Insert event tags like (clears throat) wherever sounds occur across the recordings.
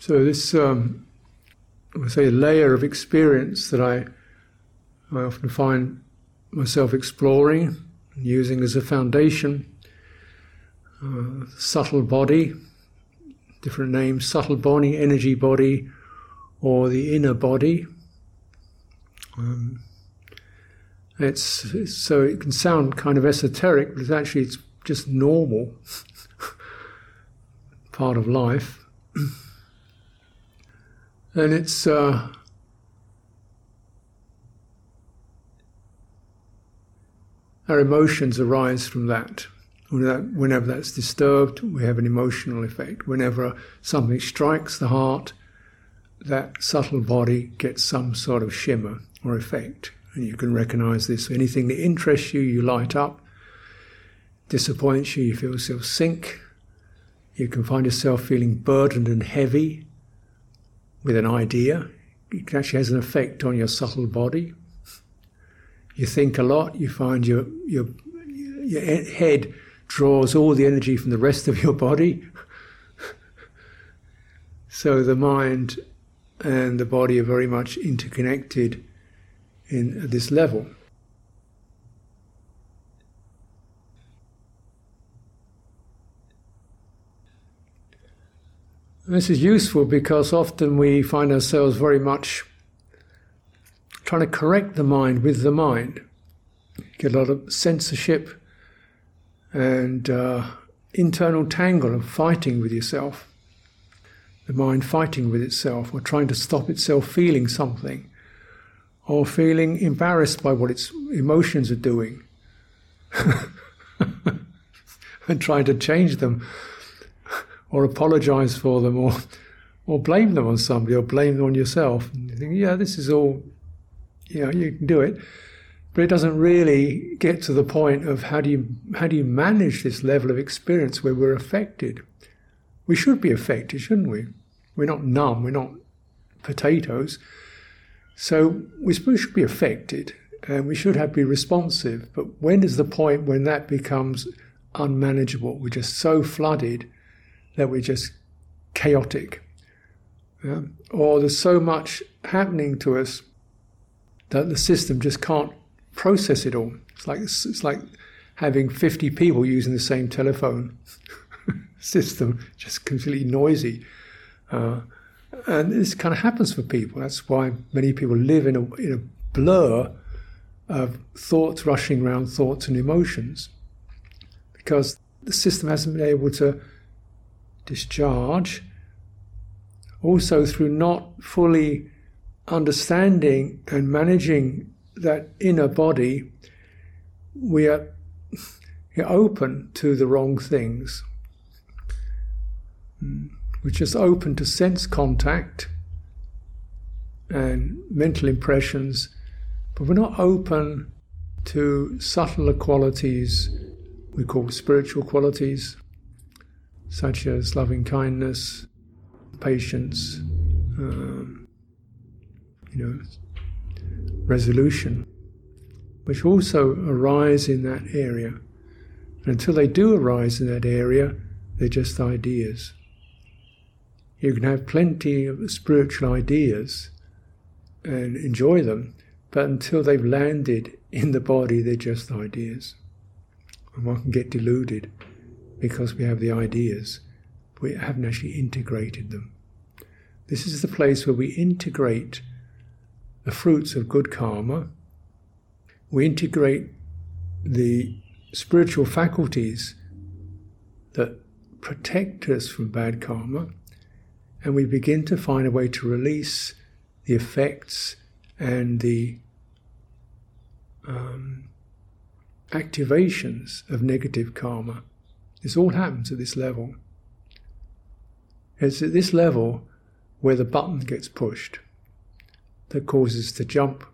So this, um, I say, layer of experience that I, I often find myself exploring using as a foundation. Uh, subtle body, different names, subtle body, energy body, or the inner body. Um, it's, it's, so it can sound kind of esoteric, but it's actually it's just normal (laughs) part of life, (clears throat) and it's. Uh, our emotions arise from that. Whenever that's disturbed, we have an emotional effect. Whenever something strikes the heart, that subtle body gets some sort of shimmer or effect. And you can recognize this. Anything that interests you, you light up. Disappoints you, you feel yourself sink. You can find yourself feeling burdened and heavy with an idea. It actually has an effect on your subtle body. You think a lot, you find your, your, your head draws all the energy from the rest of your body. (laughs) so the mind and the body are very much interconnected in at this level. This is useful because often we find ourselves very much trying to correct the mind with the mind. Get a lot of censorship and uh, internal tangle of fighting with yourself the mind fighting with itself or trying to stop itself feeling something or feeling embarrassed by what its emotions are doing (laughs) and trying to change them or apologize for them or or blame them on somebody or blame them on yourself and you think yeah this is all you know you can do it but it doesn't really get to the point of how do you how do you manage this level of experience where we're affected we should be affected shouldn't we we're not numb, we're not potatoes. So we should be affected and we should have be responsive. But when is the point when that becomes unmanageable? We're just so flooded that we're just chaotic. Yeah? Or there's so much happening to us that the system just can't process it all. It's like it's like having 50 people using the same telephone (laughs) system, just completely noisy. Uh, and this kind of happens for people. That's why many people live in a, in a blur of thoughts rushing around thoughts and emotions because the system hasn't been able to discharge. Also, through not fully understanding and managing that inner body, we are open to the wrong things. Mm. We're just open to sense contact and mental impressions, but we're not open to subtler qualities we call spiritual qualities, such as loving kindness, patience, um, you know, resolution, which also arise in that area. And until they do arise in that area, they're just ideas. You can have plenty of spiritual ideas and enjoy them, but until they've landed in the body, they're just ideas. And one can get deluded because we have the ideas, we haven't actually integrated them. This is the place where we integrate the fruits of good karma, we integrate the spiritual faculties that protect us from bad karma, and we begin to find a way to release the effects and the um, activations of negative karma. This all happens at this level. It's at this level where the button gets pushed that causes to jump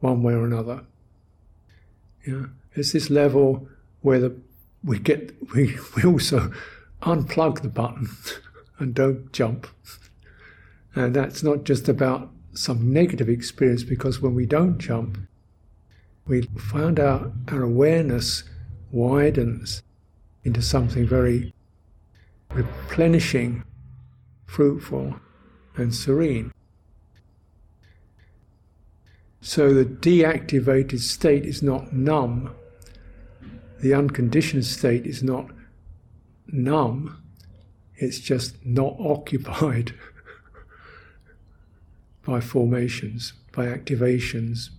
one way or another. Yeah, it's this level where the, we get (laughs) we, we also unplug the button (laughs) and don't jump. And that's not just about some negative experience, because when we don't jump, we find out our awareness widens into something very replenishing fruitful, and serene. So the deactivated state is not numb. The unconditioned state is not numb. It's just not (laughs) occupied by formations, by activations,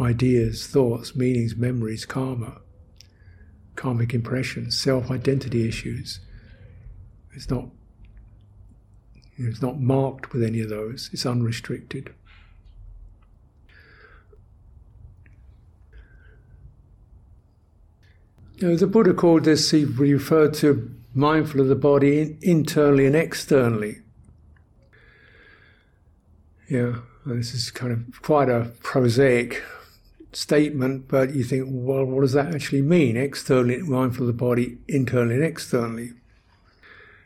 ideas, thoughts, meanings, memories, karma, karmic impressions, self identity issues. It's not, it's not marked with any of those, it's unrestricted. Know, the Buddha called this, he referred to mindful of the body internally and externally. Yeah, this is kind of quite a prosaic statement, but you think, well, what does that actually mean? Externally mindful of the body, internally and externally.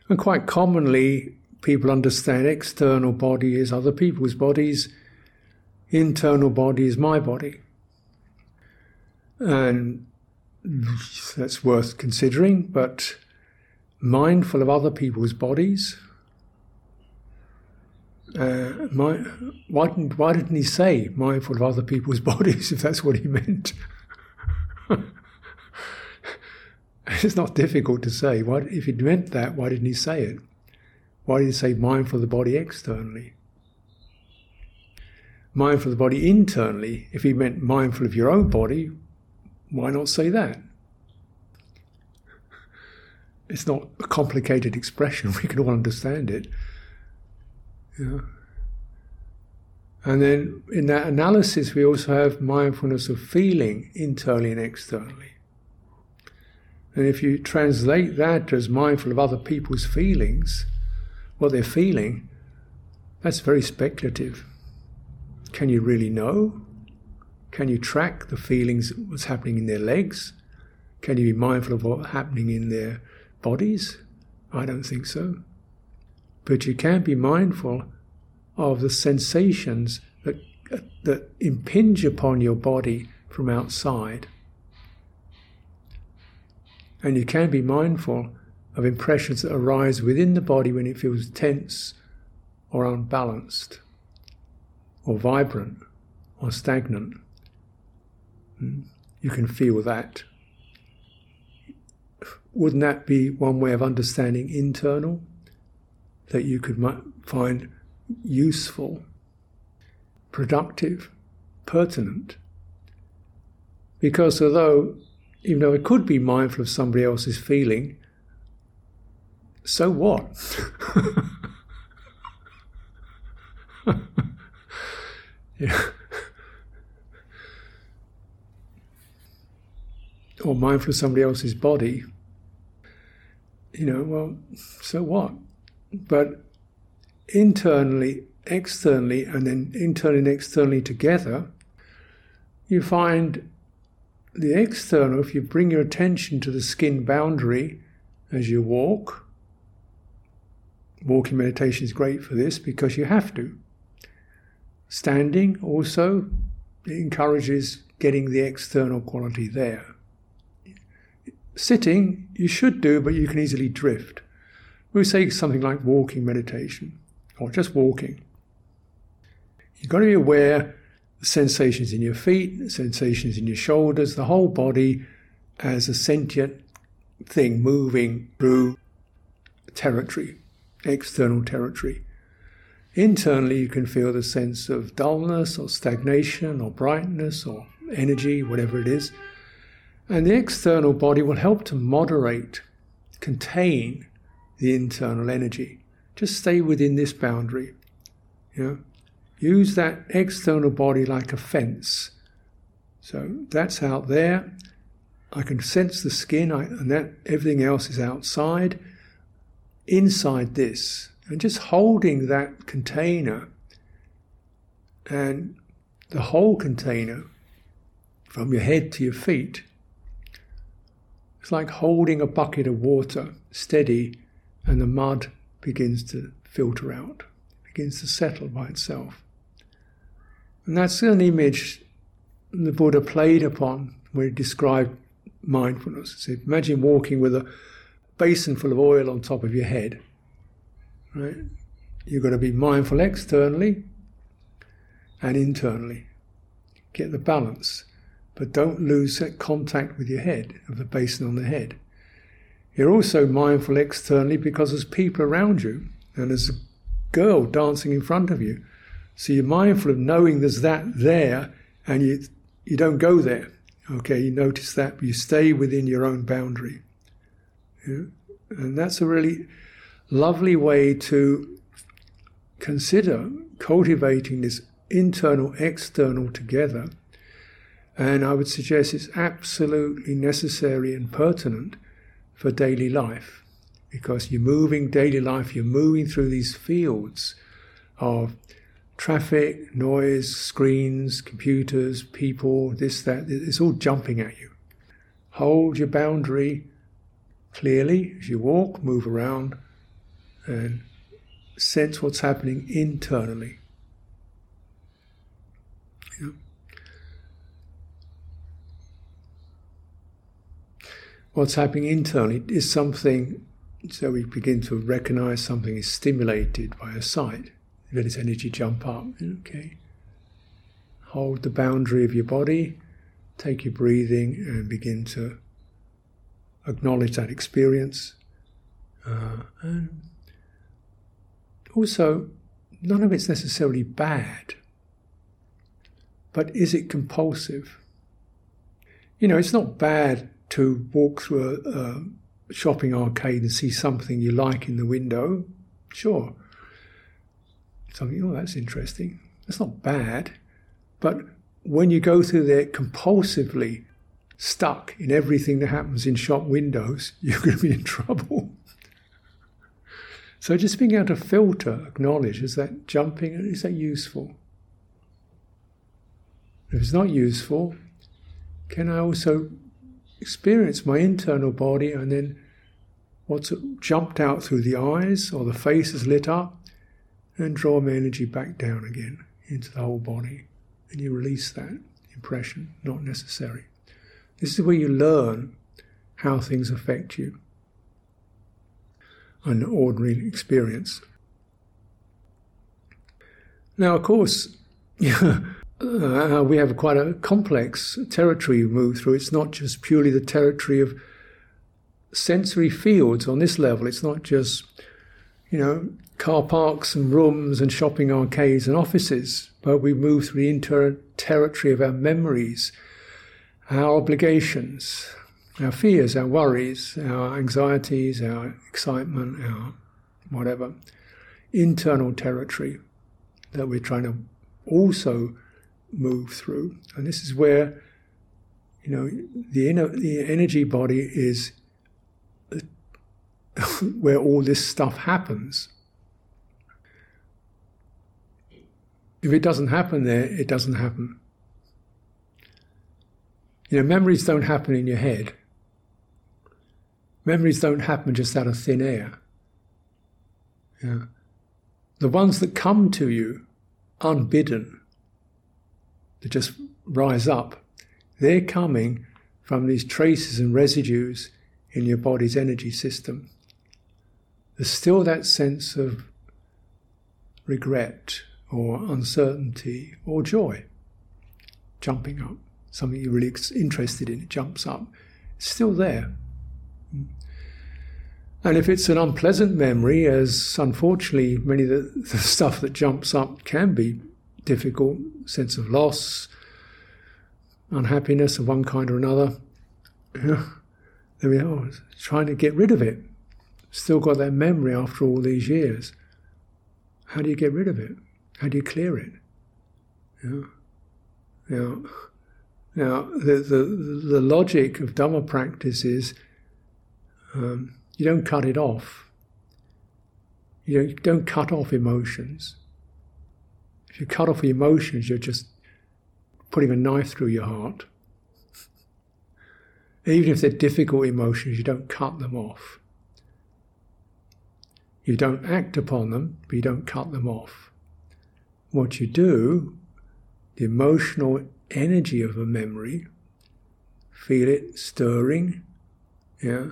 And quite commonly, people understand external body is other people's bodies, internal body is my body. And that's worth considering, but mindful of other people's bodies. Uh, my, why, didn't, why didn't he say mindful of other people's (laughs) bodies if that's what he meant? (laughs) it's not difficult to say. Why, if he meant that, why didn't he say it? Why did he say mindful of the body externally? Mindful of the body internally, if he meant mindful of your own body, why not say that? It's not a complicated expression. (laughs) We can all understand it. Yeah. And then in that analysis, we also have mindfulness of feeling internally and externally. And if you translate that as mindful of other people's feelings, what they're feeling, that's very speculative. Can you really know? Can you track the feelings, what's happening in their legs? Can you be mindful of what's happening in their bodies? I don't think so. But you can be mindful of the sensations that, that impinge upon your body from outside. And you can be mindful of impressions that arise within the body when it feels tense or unbalanced or vibrant or stagnant. Hmm. You can feel that. Wouldn't that be one way of understanding internal that you could find useful, productive, pertinent? Because although, even though I could be mindful of somebody else's feeling, so what? (laughs) yeah. or mindful of somebody else's body, you know, well, so what? But internally, externally, and then internally and externally together, you find the external, if you bring your attention to the skin boundary as you walk, walking meditation is great for this because you have to. Standing also encourages getting the external quality there. Sitting, you should do, but you can easily drift. We say something like walking meditation or just walking. You've got to be aware the sensations in your feet, the sensations in your shoulders, the whole body as a sentient thing moving through territory, external territory. Internally, you can feel the sense of dullness or stagnation or brightness or energy, whatever it is. And the external body will help to moderate, contain the internal energy. Just stay within this boundary. You know? Use that external body like a fence. So that's out there. I can sense the skin, I, and that everything else is outside. Inside this, and just holding that container and the whole container from your head to your feet it's like holding a bucket of water steady and the mud begins to filter out, begins to settle by itself. And that's an image the Buddha played upon when he described mindfulness. Said, imagine walking with a basin full of oil on top of your head. Right? you've got to be mindful externally and internally. Get the balance, but don't lose that contact with your head, of the basin on the head. You're also mindful externally because there's people around you and there's a girl dancing in front of you. So you're mindful of knowing there's that there and you, you don't go there. Okay, you notice that, but you stay within your own boundary. Yeah? And that's a really lovely way to consider cultivating this internal, external together. And I would suggest it's absolutely necessary and pertinent for daily life because you're moving daily life, you're moving through these fields of traffic, noise, screens, computers, people, this, that, it's all jumping at you. Hold your boundary clearly as you walk, move around, and sense what's happening internally. Yeah. What's happening internally is something, so we begin to recognize something is stimulated by a sight. Let its energy jump up. Okay. Hold the boundary of your body, take your breathing, and begin to acknowledge that experience. Uh, and also, none of it's necessarily bad, but is it compulsive? You know, it's not bad to walk through a, a shopping arcade and see something you like in the window. Sure. Something, oh, that's interesting. That's not bad. But when you go through there compulsively, stuck in everything that happens in shop windows, (laughs) you're going to be in trouble. so just being able to filter, acknowledge, is that jumping, is that useful? If it's not useful, can I also experience my internal body and then what's jumped out through the eyes or the face is lit up and draw my energy back down again into the whole body and you release that impression, not necessary. This is where you learn how things affect you. An ordinary experience. Now, of course, (laughs) uh, we have quite a complex territory we move through. It's not just purely the territory of sensory fields on this level. It's not just, you know, car parks and rooms and shopping arcades and offices, but we move through the inter- territory of our memories our obligations, our fears, our worries, our anxieties, our excitement, our whatever, internal territory that we're trying to also move through. And this is where, you know, the inner, the energy body is (laughs) where all this stuff happens. If it doesn't happen there, it doesn't happen. You know, memories don't happen in your head. Memories don't happen just out of thin air. Yeah. The ones that come to you unbidden, that just rise up, they're coming from these traces and residues in your body's energy system. There's still that sense of regret or uncertainty or joy jumping up something you're really interested in, it jumps up. It's still there. And if it's an unpleasant memory, as unfortunately many of the, (laughs) the stuff that jumps up can be difficult, sense of loss, unhappiness of one kind or another, (laughs) then we are trying to get rid of it. Still got that memory after all these years. How do you get rid of it? How do you clear it? Yeah. Yeah. Now, the, the, the logic of Dhamma practice is um, you don't cut it off. You don't cut off emotions. If you cut off the emotions, you're just putting a knife through your heart. Even if they're difficult emotions, you don't cut them off. You don't act upon them, but you don't cut them off. What you do, the emotional energy of a memory, feel it stirring, yeah,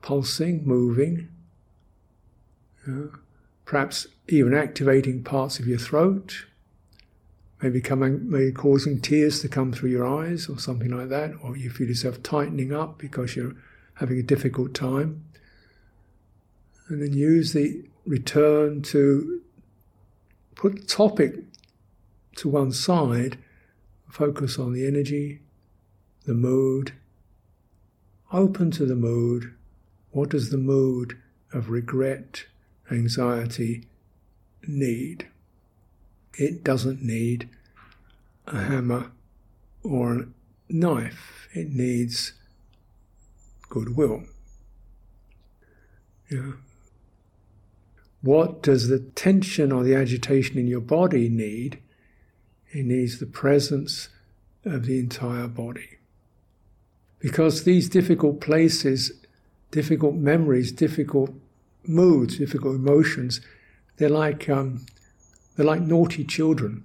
pulsing, moving, yeah, perhaps even activating parts of your throat, maybe coming, maybe causing tears to come through your eyes or something like that, or you feel yourself tightening up because you're having a difficult time. And then use the return to put the topic to one side, focus on the energy, the mood, open to the mood. What does the mood of regret, anxiety need? It doesn't need a hammer or a knife. It needs goodwill. Yeah. What does the tension or the agitation in your body need? It needs the presence of the entire body. Because these difficult places, difficult memories, difficult moods, difficult emotions, they're like um, they're like naughty children,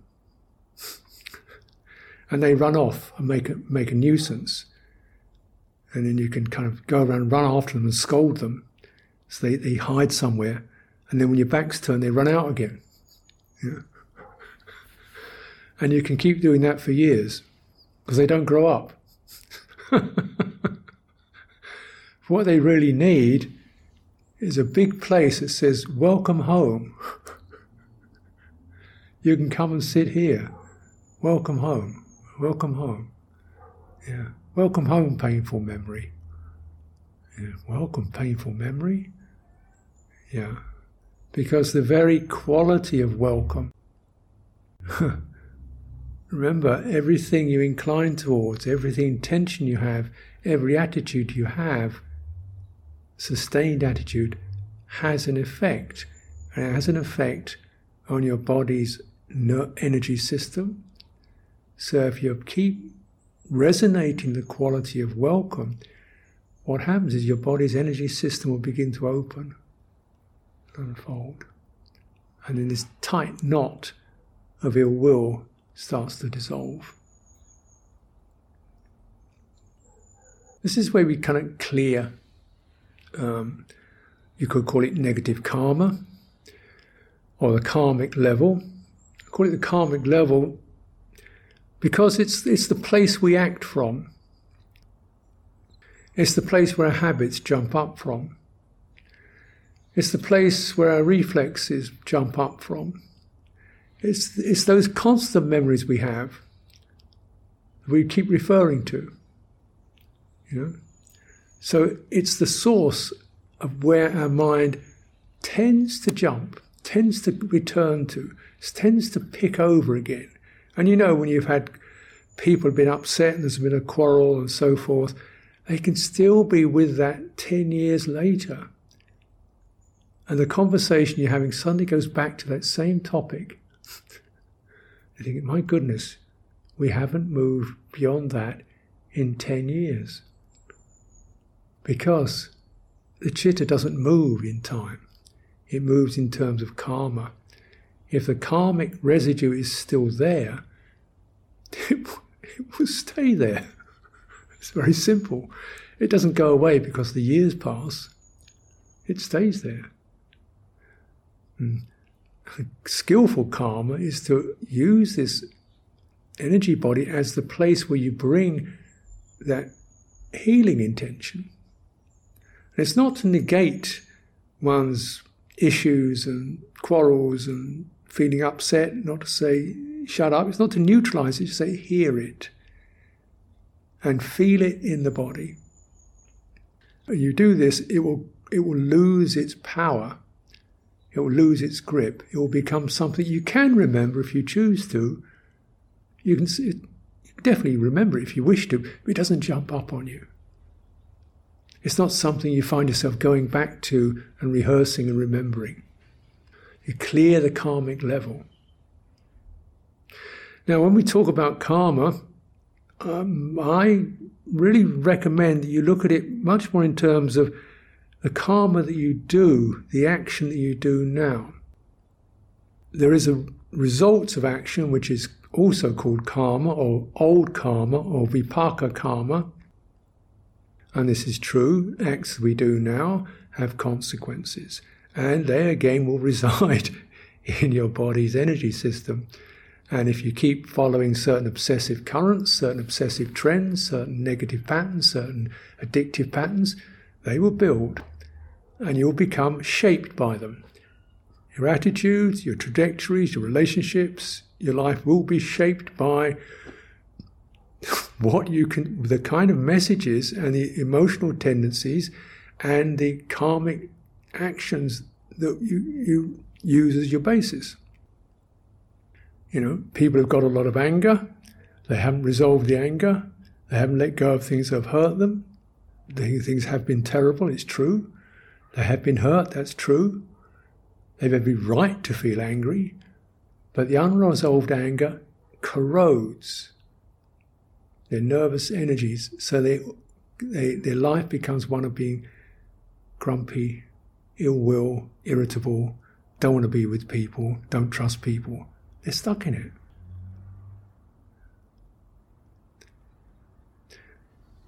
(laughs) and they run off and make a, make a nuisance, and then you can kind of go around and run after them and scold them, so they, they hide somewhere, and then when your back's turned, they run out again. Yeah. And you can keep doing that for years because they don't grow up. (laughs) what they really need is a big place that says, Welcome home. (laughs) you can come and sit here. Welcome home. Welcome home. Yeah. Welcome home, painful memory. Yeah. Welcome, painful memory. Yeah. Because the very quality of welcome (laughs) Remember, everything you incline towards, every intention you have, every attitude you have, sustained attitude, has an effect. And it has an effect on your body's energy system. So if you keep resonating the quality of welcome, what happens is your body's energy system will begin to open, unfold. And then this tight knot of ill will starts to dissolve. This is where we kind of clear, um, you could call it negative karma or the karmic level. I call it the karmic level because it's, it's the place we act from. It's the place where our habits jump up from. It's the place where our reflexes jump up from. It's, it's those constant memories we have we keep referring to. You know? So it's the source of where our mind tends to jump, tends to return to, tends to pick over again. And you know, when you've had people have been upset and there's been a quarrel and so forth, they can still be with that 10 years later. And the conversation you're having suddenly goes back to that same topic. (laughs) I think, my goodness, we haven't moved beyond that in 10 years. Because the chitta doesn't move in time, it moves in terms of karma. If the karmic residue is still there, (laughs) it, it will stay there. (laughs) It's very simple. It doesn't go away because the years pass, it stays there. Mm (laughs) skillful karma is to use this energy body as the place where you bring that healing intention. And it's not to negate one's issues and quarrels and feeling upset, not to say shut up. It's not to neutralize it, to say hear it and feel it in the body. When you do this, it will it will lose its power it will lose its grip. It will become something you can remember if you choose to. You can, it, definitely remember if you wish to, but it doesn't jump up on you. It's not something you find yourself going back to and rehearsing and remembering. You clear the karmic level. Now, when we talk about karma, um, I really recommend that you look at it much more in terms of the karma that you do, the action that you do now. There is a result of action which is also called karma or old karma or vipaka karma. And this is true, acts we do now have consequences. and they again will (laughs) reside in your body's energy system. And if you keep following certain obsessive currents, certain obsessive trends, certain negative patterns, certain addictive patterns, they will build and you'll become shaped by them. Your attitudes, your trajectories, your relationships, your life will be shaped by what you can, the kind of messages and the emotional tendencies and the karmic actions that you, you use as your basis. You know, people have got a lot of anger, they haven't resolved the anger, they haven't let go of things that have hurt them, things have been terrible, it's true. They have been hurt, that's true. They have every right to feel angry, but the unresolved anger corrodes their nervous energies, so they, they, their life becomes one of being grumpy, ill will, irritable, don't want to be with people, don't trust people. They're stuck in it.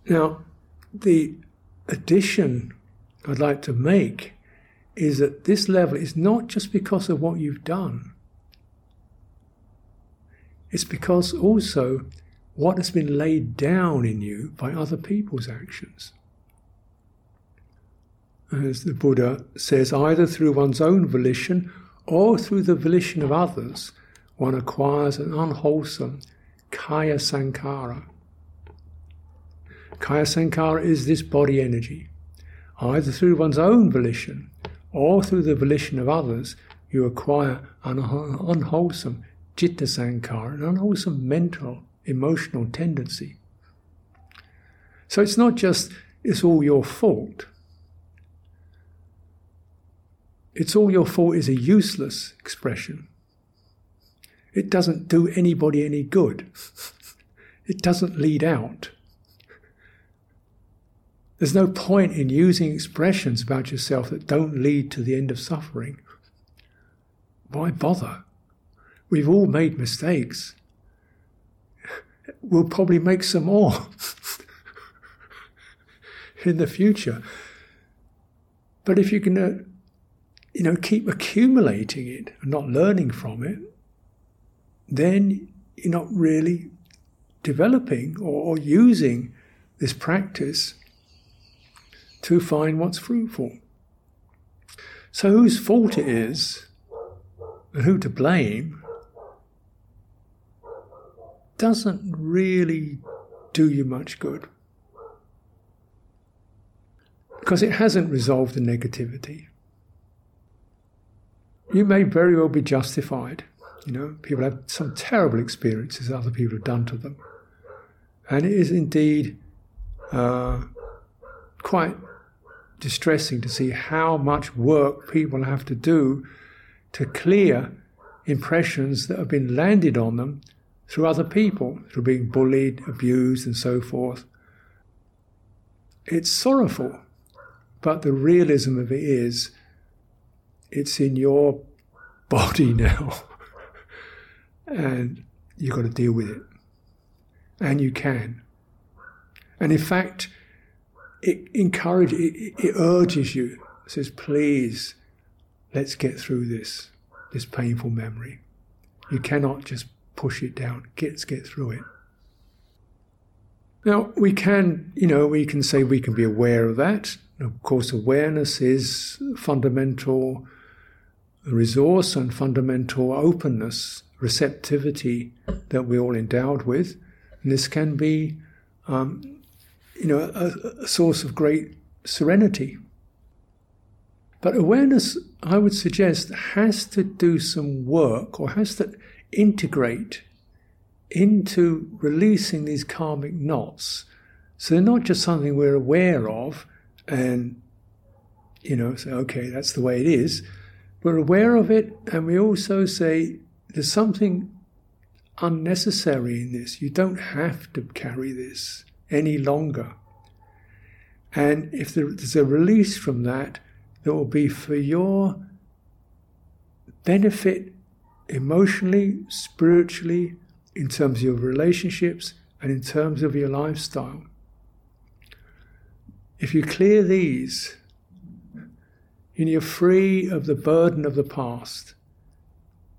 Now, the addition I'd like to make is that this level is not just because of what you've done, it's because also what has been laid down in you by other people's actions. As the Buddha says, either through one's own volition or through the volition of others, one acquires an unwholesome kaya sankhara. Kaya sankhara is this body energy. Either through one's own volition or through the volition of others, you acquire an unwholesome citta sankhara, an unwholesome mental, emotional tendency. So it's not just it's all your fault. It's all your fault is a useless expression. It doesn't do anybody any good. (laughs) It doesn't lead out. There's no point in using expressions about yourself that don't lead to the end of suffering. Why bother? We've all made mistakes. We'll probably make some more (laughs) in the future. But if you can, uh, you know, keep accumulating it and not learning from it, then you're not really developing or, or using this practice to find what's fruitful. So, whose fault it is and who to blame doesn't really do you much good. Because it hasn't resolved the negativity. You may very well be justified you know, people have some terrible experiences other people have done to them. And it is indeed uh, quite distressing to see how much work people have to do to clear impressions that have been landed on them through other people, through being bullied, abused, and so forth. It's sorrowful, but the realism of it is it's in your (laughs) body now and you've got to deal with it. And you can. And in fact, it encourages, it, it urges you, it says, please, let's get through this, this painful memory. You cannot just push it down. Get, get through it. Now, we can, you know, we can say we can be aware of that. Of course, awareness is fundamental resource and fundamental openness receptivity that we're all endowed with. And this can be, um, you know, a, a source of great serenity. But awareness, I would suggest, has to do some work or has to integrate into releasing these karmic knots. So they're not just something we're aware of and, you know, say, okay, that's the way it is. We're aware of it and we also say, there's something unnecessary in this. You don't have to carry this any longer. And if there's a release from that, that will be for your benefit emotionally, spiritually, in terms of your relationships, and in terms of your lifestyle. If you clear these, And you're free of the burden of the past.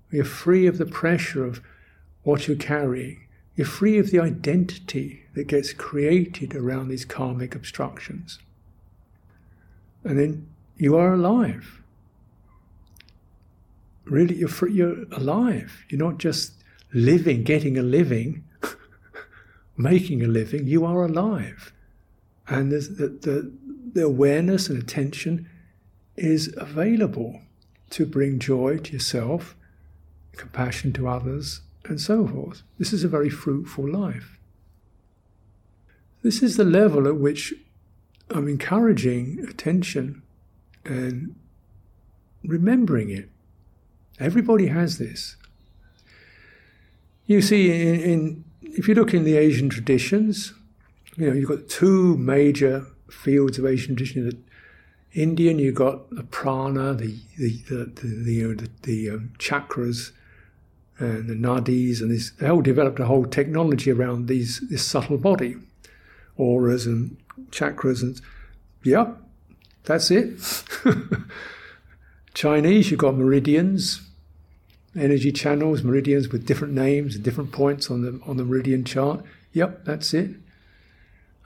You're free of the pressure of what you're carrying. You're free of the identity that gets created around these karmic obstructions. And then you are alive. Really, you're, free, you're alive. You're not just living, getting a living, (laughs) making a living. You are alive. And the, the, the awareness and attention is available to bring joy to yourself, compassion to others, and so forth. This is a very fruitful life. This is the level at which I'm encouraging attention and remembering it. Everybody has this. You see, in, in, if you look in the Asian traditions, you know, you've got two major fields of Asian tradition. The Indian, you've got the prana, the the the, the, the you know the, the um, chakras, and the nadis, and this, they all developed a whole technology around these this subtle body, auras and chakras, and yeah, that's it. (laughs) Chinese, you've got meridians, energy channels, meridians with different names different points on the on the meridian chart. Yep, that's it.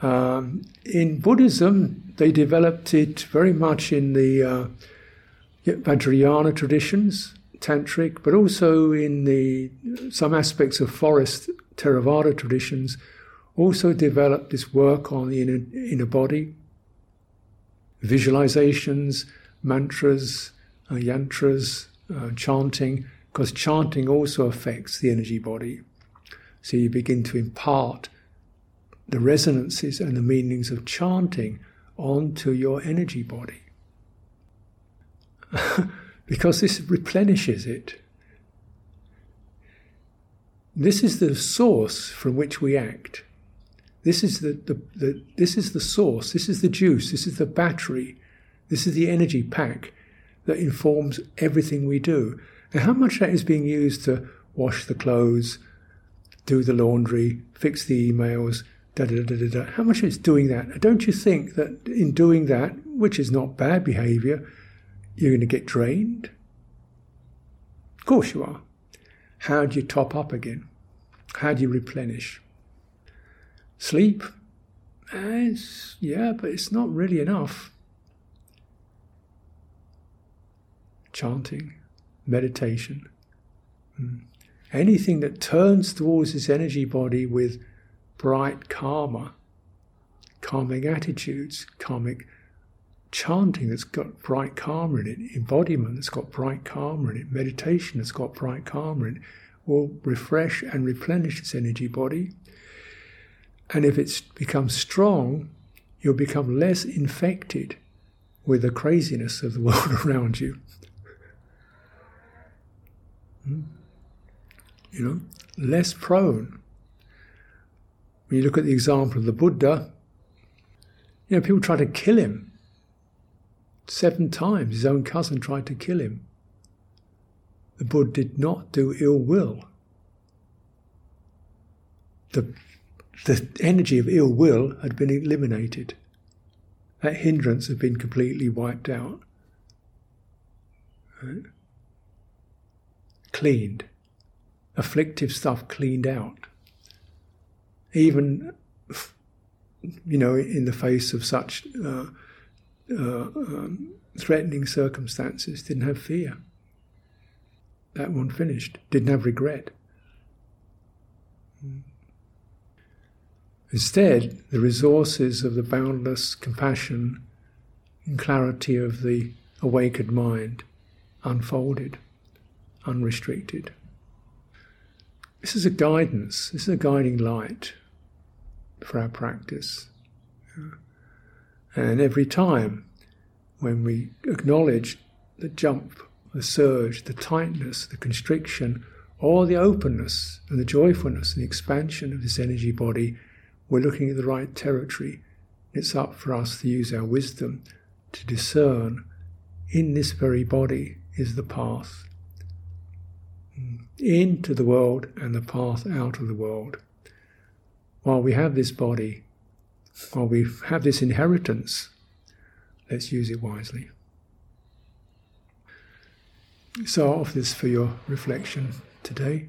Um, in Buddhism, they developed it very much in the uh, Vajrayana traditions, tantric, but also in the some aspects of forest Theravada traditions. Also developed this work on the inner, inner body, visualizations, mantras, uh, yantras, uh, chanting, because chanting also affects the energy body. So you begin to impart the resonances and the meanings of chanting onto your energy body. (laughs) because this replenishes it. This is the source from which we act. This is the, the, the, this is the source, this is the juice, this is the battery, this is the energy pack that informs everything we do. And how much that is being used to wash the clothes, do the laundry, fix the emails, da da da da da. How much is doing that? Don't you think that in doing that, which is not bad behavior, you're going to get drained? Of course you are. How do you top up again? How do you replenish? Sleep? It's, yeah, but it's not really enough. Chanting, meditation. Hmm. Anything that turns towards this energy body with bright karma, karmic attitudes, karmic chanting that's got bright karma in it, embodiment that's got bright karma in it, meditation that's got bright karma in it, will refresh and replenish its energy body. And if it becomes strong, you'll become less infected with the craziness of the (laughs) world around you. Hmm? You know, less prone when you look at the example of the Buddha, you know, people try to kill him. Seven times his own cousin tried to kill him. The Buddha did not do ill will. The, the energy of ill will had been eliminated. That hindrance had been completely wiped out. Right? Cleaned. Afflictive stuff cleaned out even you know, in the face of such uh, uh, um, threatening circumstances, didn't have fear. That one finished, didn't have regret. Instead, the resources of the boundless compassion and clarity of the awakened mind unfolded, unrestricted. This is a guidance, this is a guiding light for our practice. And every time when we acknowledge the jump, the surge, the tightness, the constriction, or the openness and the joyfulness and the expansion of this energy body, we're looking at the right territory. It's up for us to use our wisdom to discern in this very body is the path into the world and the path out of the world. While we have this body, while we have this inheritance, let's use it wisely. So, off this for your reflection today.